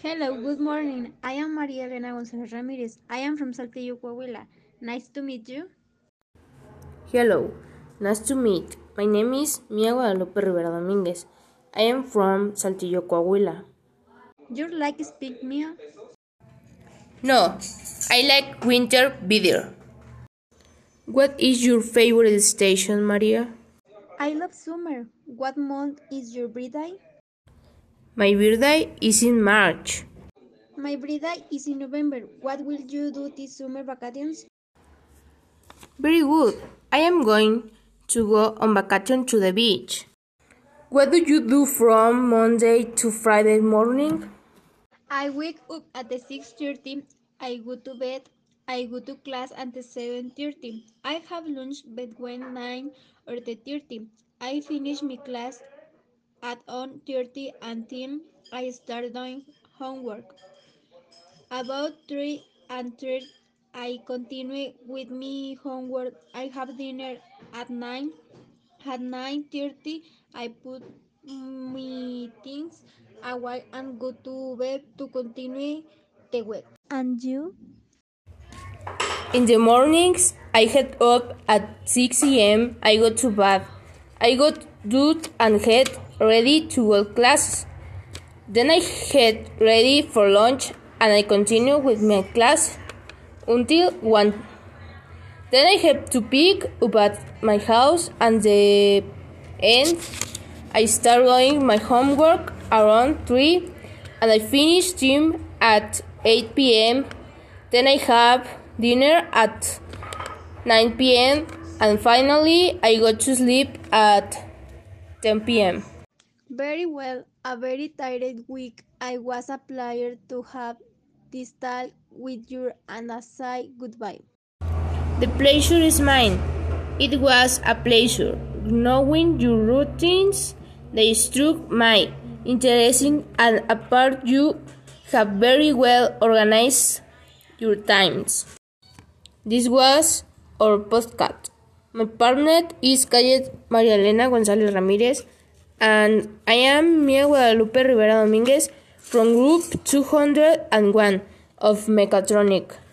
Hello, good morning. I am Maria Elena Gonzalez Ramirez. I am from Saltillo, Coahuila. Nice to meet you. Hello, nice to meet. My name is Mia Guadalupe Rivera Dominguez. I am from Saltillo, Coahuila. You like speak Mia? No, I like winter better. What is your favorite station, Maria? I love summer. What month is your birthday? My birthday is in March. My birthday is in November. What will you do this summer vacations? Very good. I am going to go on vacation to the beach. What do you do from Monday to Friday morning? I wake up at the 6:30. I go to bed. I go to class at the 7:30. I have lunch between 9 or the 30. I finish my class at 1:30 until I start doing homework. About 3 and 3 I continue with my homework. I have dinner at 9. At 9:30 I put my things away and go to bed to continue the week. And you? In the mornings, I head up at 6 a.m. I go to bed. I go to and head ready to go classes. Then I get ready for lunch and I continue with my class until 1. Then I have to pick up at my house and the end I start doing my homework around 3 and I finish gym at 8 p.m. Then I have dinner at 9 p.m. and finally I go to sleep at 10 p.m. Very well. A very tired week. I was a to have this talk with you and I say goodbye. The pleasure is mine. It was a pleasure knowing your routines. They struck my interesting and apart you have very well organized your times. This was our podcast. My partner is Calle Maria Elena González Ramírez and I am Mia Guadalupe Rivera Dominguez from group 201 of Mechatronic.